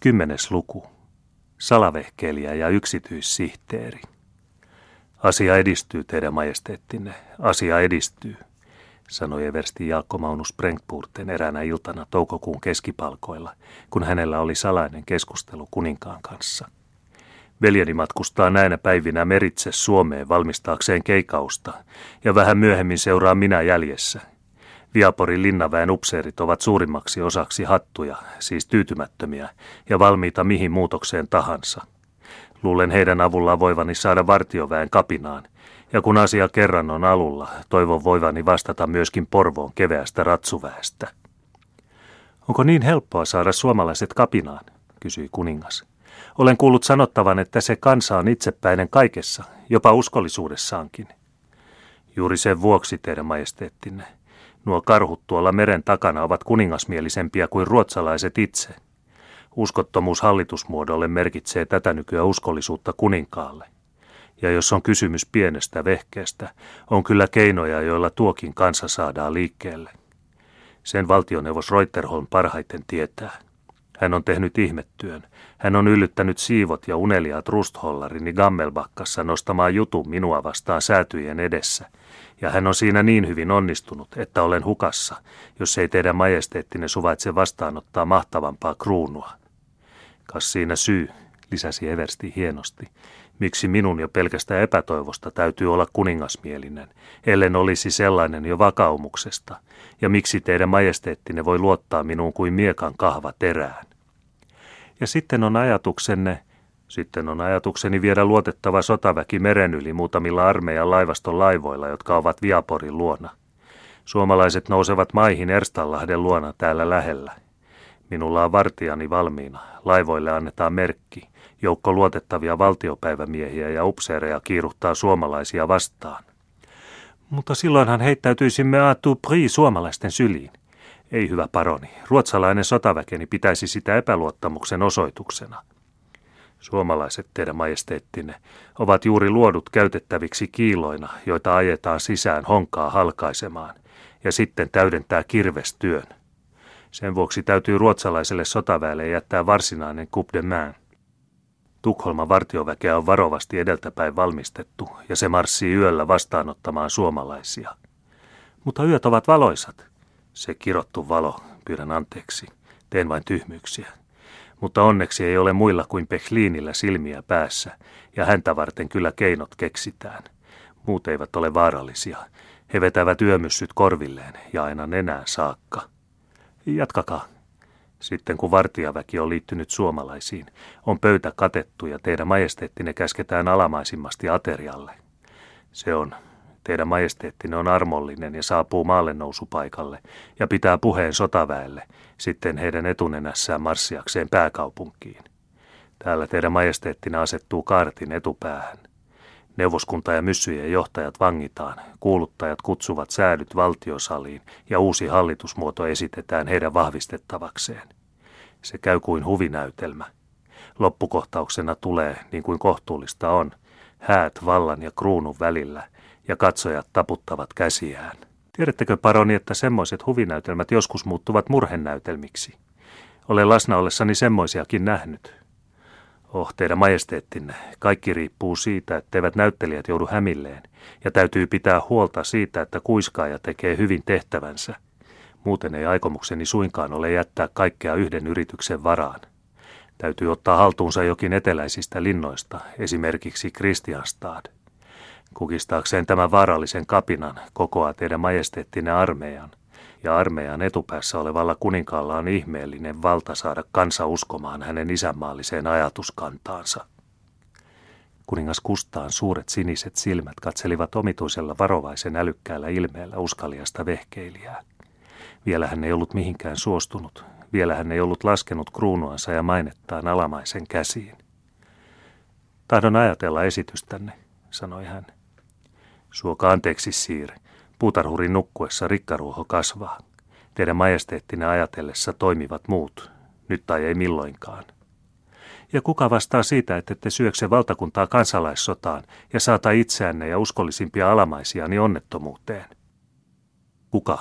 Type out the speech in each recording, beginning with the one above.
Kymmenes luku. Salavehkeilijä ja yksityissihteeri. Asia edistyy, teidän majesteettinne. Asia edistyy, sanoi eversti Jaakko Maunus Brenkpurten eräänä iltana toukokuun keskipalkoilla, kun hänellä oli salainen keskustelu kuninkaan kanssa. Veljeni matkustaa näinä päivinä meritse Suomeen valmistaakseen keikausta, ja vähän myöhemmin seuraa minä jäljessä – Viaporin linnaväen upseerit ovat suurimmaksi osaksi hattuja, siis tyytymättömiä, ja valmiita mihin muutokseen tahansa. Luulen heidän avullaan voivani saada vartioväen kapinaan, ja kun asia kerran on alulla, toivon voivani vastata myöskin Porvoon keveästä ratsuväestä. Onko niin helppoa saada suomalaiset kapinaan, kysyi kuningas. Olen kuullut sanottavan, että se kansa on itsepäinen kaikessa, jopa uskollisuudessaankin. Juuri sen vuoksi, teidän majesteettinne, Nuo karhut tuolla meren takana ovat kuningasmielisempiä kuin ruotsalaiset itse. Uskottomuus hallitusmuodolle merkitsee tätä nykyä uskollisuutta kuninkaalle. Ja jos on kysymys pienestä vehkeestä, on kyllä keinoja, joilla tuokin kansa saadaan liikkeelle. Sen valtioneuvos Reuterholm parhaiten tietää. Hän on tehnyt ihmettyön. Hän on yllyttänyt siivot ja uneliaat rusthollarini Gammelbakkassa nostamaan jutun minua vastaan säätyjen edessä – ja hän on siinä niin hyvin onnistunut, että olen hukassa, jos ei teidän majesteettinen suvaitse vastaanottaa mahtavampaa kruunua. Kas siinä syy, lisäsi Eversti hienosti, miksi minun jo pelkästä epätoivosta täytyy olla kuningasmielinen, ellen olisi sellainen jo vakaumuksesta, ja miksi teidän majesteettinen voi luottaa minuun kuin miekan kahva terään. Ja sitten on ajatuksenne, sitten on ajatukseni viedä luotettava sotaväki meren yli muutamilla armeijan laivaston laivoilla, jotka ovat Viaporin luona. Suomalaiset nousevat maihin Erstanlahden luona täällä lähellä. Minulla on vartijani valmiina. Laivoille annetaan merkki. Joukko luotettavia valtiopäivämiehiä ja upseereja kiiruhtaa suomalaisia vastaan. Mutta silloinhan heittäytyisimme a pri suomalaisten syliin. Ei hyvä paroni. Ruotsalainen sotaväkeni pitäisi sitä epäluottamuksen osoituksena. Suomalaiset, teidän majesteettinne, ovat juuri luodut käytettäviksi kiiloina, joita ajetaan sisään honkaa halkaisemaan, ja sitten täydentää kirvestyön. Sen vuoksi täytyy ruotsalaiselle sotaväelle jättää varsinainen coup de main. Tukholman vartioväkeä on varovasti edeltäpäin valmistettu, ja se marssii yöllä vastaanottamaan suomalaisia. Mutta yöt ovat valoisat. Se kirottu valo, pyydän anteeksi. Teen vain tyhmyyksiä mutta onneksi ei ole muilla kuin Pehliinillä silmiä päässä, ja häntä varten kyllä keinot keksitään. Muut eivät ole vaarallisia. He vetävät yömyssyt korvilleen ja aina nenään saakka. Jatkakaa. Sitten kun vartijaväki on liittynyt suomalaisiin, on pöytä katettu ja teidän majesteettinne käsketään alamaisimmasti aterialle. Se on Teidän majesteettinne on armollinen ja saapuu maalle nousupaikalle ja pitää puheen sotaväelle, sitten heidän etunenässään marssiakseen pääkaupunkiin. Täällä teidän majesteettinne asettuu kaartin etupäähän. Neuvoskunta ja myssyjen johtajat vangitaan, kuuluttajat kutsuvat säädyt valtiosaliin ja uusi hallitusmuoto esitetään heidän vahvistettavakseen. Se käy kuin huvinäytelmä. Loppukohtauksena tulee, niin kuin kohtuullista on, häät vallan ja kruunun välillä – ja katsojat taputtavat käsiään. Tiedättekö, paroni, että semmoiset huvinäytelmät joskus muuttuvat murhenäytelmiksi? Olen lasna ollessani semmoisiakin nähnyt. Oh, teidän majesteettinne, kaikki riippuu siitä, etteivät näyttelijät joudu hämilleen, ja täytyy pitää huolta siitä, että kuiskaaja tekee hyvin tehtävänsä. Muuten ei aikomukseni suinkaan ole jättää kaikkea yhden yrityksen varaan. Täytyy ottaa haltuunsa jokin eteläisistä linnoista, esimerkiksi Kristianstad. Kukistaakseen tämän vaarallisen kapinan kokoaa teidän majesteettinen armeijan, ja armeijan etupäässä olevalla kuninkaalla on ihmeellinen valta saada kansa uskomaan hänen isänmaalliseen ajatuskantaansa. Kuningas Kustaan suuret siniset silmät katselivat omituisella varovaisen älykkäällä ilmeellä uskaliasta vehkeilijää. Vielä hän ei ollut mihinkään suostunut, vielä hän ei ollut laskenut kruunuansa ja mainettaan alamaisen käsiin. Tahdon ajatella esitystänne, sanoi hän. Suoka anteeksi, siir. Puutarhurin nukkuessa rikkaruoho kasvaa. Teidän majesteettinne ajatellessa toimivat muut, nyt tai ei milloinkaan. Ja kuka vastaa siitä, että te syökse valtakuntaa kansalaissotaan ja saata itseänne ja uskollisimpia alamaisiani onnettomuuteen? Kuka?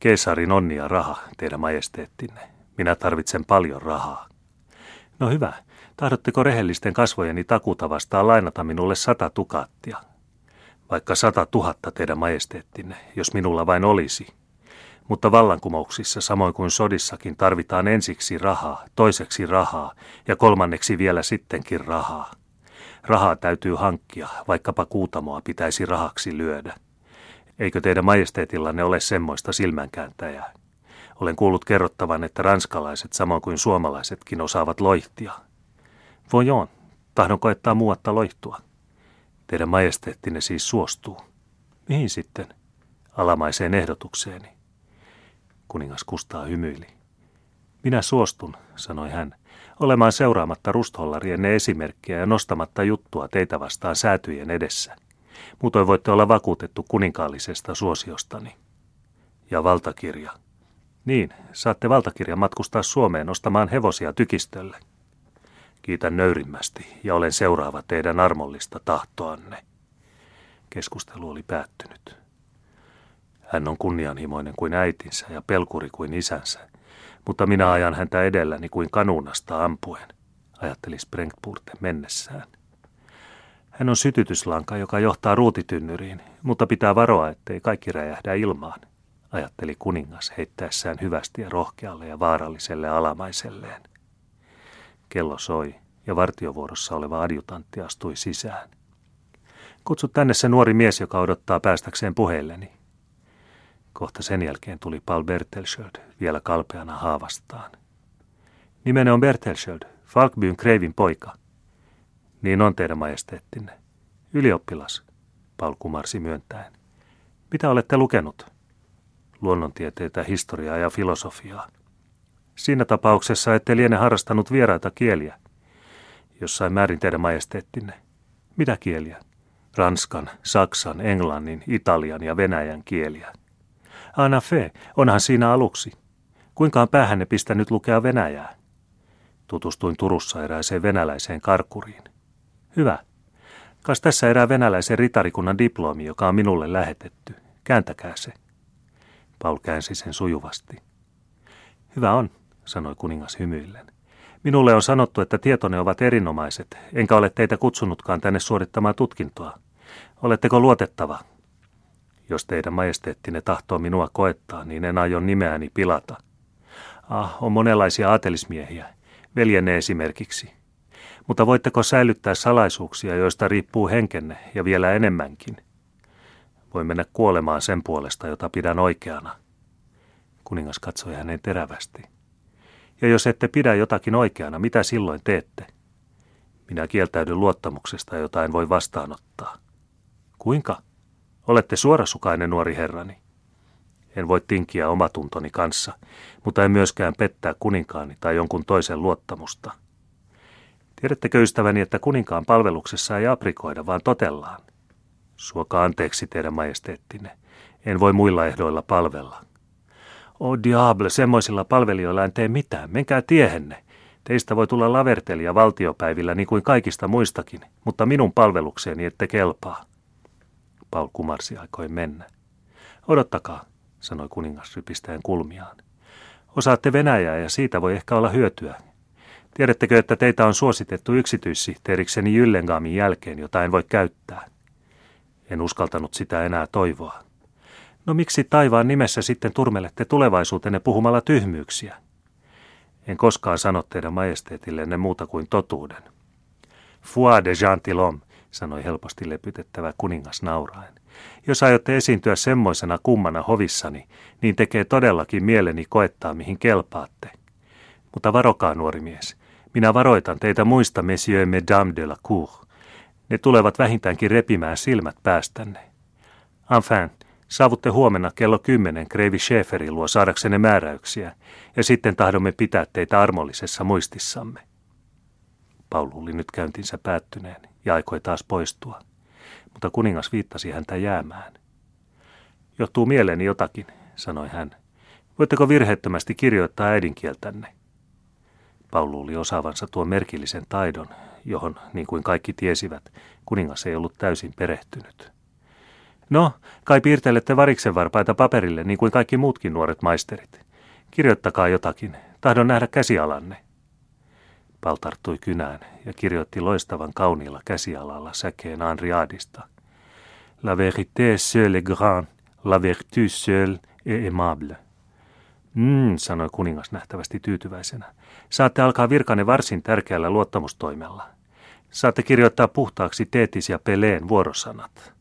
Keesarin onni ja raha, teidän majesteettinne. Minä tarvitsen paljon rahaa. No hyvä. Tahdotteko rehellisten kasvojeni takuta vastaan lainata minulle sata tukaattia? Vaikka sata tuhatta teidän majesteettinne, jos minulla vain olisi. Mutta vallankumouksissa, samoin kuin sodissakin, tarvitaan ensiksi rahaa, toiseksi rahaa ja kolmanneksi vielä sittenkin rahaa. Rahaa täytyy hankkia, vaikkapa kuutamoa pitäisi rahaksi lyödä. Eikö teidän majesteetillanne ole semmoista silmänkääntäjää? Olen kuullut kerrottavan, että ranskalaiset samoin kuin suomalaisetkin osaavat loihtia. Vojon, tahdon koettaa muuatta loihtua. Teidän majesteettinne siis suostuu. Mihin sitten? Alamaiseen ehdotukseeni. Kuningas Kustaa hymyili. Minä suostun, sanoi hän, olemaan seuraamatta rusthollarienne esimerkkiä ja nostamatta juttua teitä vastaan säätyjen edessä. Muutoin voitte olla vakuutettu kuninkaallisesta suosiostani. Ja valtakirja. Niin, saatte valtakirjan matkustaa Suomeen ostamaan hevosia tykistölle. Kiitän nöyrimmästi ja olen seuraava teidän armollista tahtoanne. Keskustelu oli päättynyt. Hän on kunnianhimoinen kuin äitinsä ja pelkuri kuin isänsä, mutta minä ajan häntä edelläni kuin kanunasta ampuen, ajatteli Sprengpurte mennessään. Hän on sytytyslanka, joka johtaa ruutitynnyriin, mutta pitää varoa, ettei kaikki räjähdä ilmaan, ajatteli kuningas heittäessään hyvästi ja rohkealle ja vaaralliselle alamaiselleen. Kello soi ja vartiovuorossa oleva adjutantti astui sisään. Kutsu tänne se nuori mies, joka odottaa päästäkseen puheelleni. Kohta sen jälkeen tuli Paul Bertelsköld vielä kalpeana haavastaan. Nimeni on Bertelsköld, Falkbyn Kreivin poika. Niin on teidän majesteettinne. Ylioppilas, Paul kumarsi myöntäen. Mitä olette lukenut? Luonnontieteitä, historiaa ja filosofiaa. Siinä tapauksessa ette liene harrastanut vieraita kieliä. Jossain määrin teidän majesteettinne. Mitä kieliä? Ranskan, Saksan, Englannin, Italian ja Venäjän kieliä. Anna fe, onhan siinä aluksi. Kuinka on päähänne pistänyt lukea Venäjää? Tutustuin Turussa erääseen venäläiseen karkuriin. Hyvä. Kas tässä erää venäläisen ritarikunnan diplomi, joka on minulle lähetetty. Kääntäkää se. Paul käänsi sen sujuvasti. Hyvä on, sanoi kuningas hymyillen. Minulle on sanottu, että tietone ovat erinomaiset, enkä ole teitä kutsunutkaan tänne suorittamaan tutkintoa. Oletteko luotettava? Jos teidän majesteettinne tahtoo minua koettaa, niin en aio nimeäni pilata. Ah, on monenlaisia aatelismiehiä, veljenne esimerkiksi. Mutta voitteko säilyttää salaisuuksia, joista riippuu henkenne ja vielä enemmänkin? Voi mennä kuolemaan sen puolesta, jota pidän oikeana. Kuningas katsoi hänen terävästi. Ja jos ette pidä jotakin oikeana, mitä silloin teette? Minä kieltäydyn luottamuksesta, jota en voi vastaanottaa. Kuinka? Olette suorasukainen nuori herrani. En voi tinkiä omatuntoni kanssa, mutta en myöskään pettää kuninkaani tai jonkun toisen luottamusta. Tiedättekö ystäväni, että kuninkaan palveluksessa ei aprikoida, vaan totellaan? Suokaa anteeksi teidän majesteettinne. En voi muilla ehdoilla palvella. O diable, semmoisilla palvelijoilla en tee mitään. Menkää tiehenne. Teistä voi tulla lavertelija valtiopäivillä niin kuin kaikista muistakin, mutta minun palvelukseeni ette kelpaa. Paul kumarsi aikoi mennä. Odottakaa, sanoi kuningas rypistäen kulmiaan. Osaatte Venäjää ja siitä voi ehkä olla hyötyä. Tiedättekö, että teitä on suositettu yksityissihteerikseni Jyllengaamin jälkeen, jota en voi käyttää? En uskaltanut sitä enää toivoa. No miksi taivaan nimessä sitten turmelette tulevaisuutenne puhumalla tyhmyyksiä? En koskaan sano teidän majesteetillenne muuta kuin totuuden. Foi de gentilhomme, sanoi helposti lepytettävä kuningas nauraen. Jos aiotte esiintyä semmoisena kummana hovissani, niin tekee todellakin mieleni koettaa, mihin kelpaatte. Mutta varokaa, nuori mies. Minä varoitan teitä muista messieurs mesdames de la cour. Ne tulevat vähintäänkin repimään silmät päästänne. Enfin, saavutte huomenna kello kymmenen Kreivi Schäferin luo saadaksenne määräyksiä, ja sitten tahdomme pitää teitä armollisessa muistissamme. Paul luuli nyt käyntinsä päättyneen ja aikoi taas poistua, mutta kuningas viittasi häntä jäämään. Johtuu mieleeni jotakin, sanoi hän. Voitteko virheettömästi kirjoittaa äidinkieltänne? Paul luuli osaavansa tuon merkillisen taidon, johon, niin kuin kaikki tiesivät, kuningas ei ollut täysin perehtynyt. No, kai piirtelette variksen varpaita paperille, niin kuin kaikki muutkin nuoret maisterit. Kirjoittakaa jotakin. Tahdon nähdä käsialanne. Pal tarttui kynään ja kirjoitti loistavan kauniilla käsialalla säkeen Anriadista. La vérité seule est grande, la vertu seule est aimable. Mm, sanoi kuningas nähtävästi tyytyväisenä. Saatte alkaa virkanne varsin tärkeällä luottamustoimella. Saatte kirjoittaa puhtaaksi Teetis ja Peleen vuorosanat.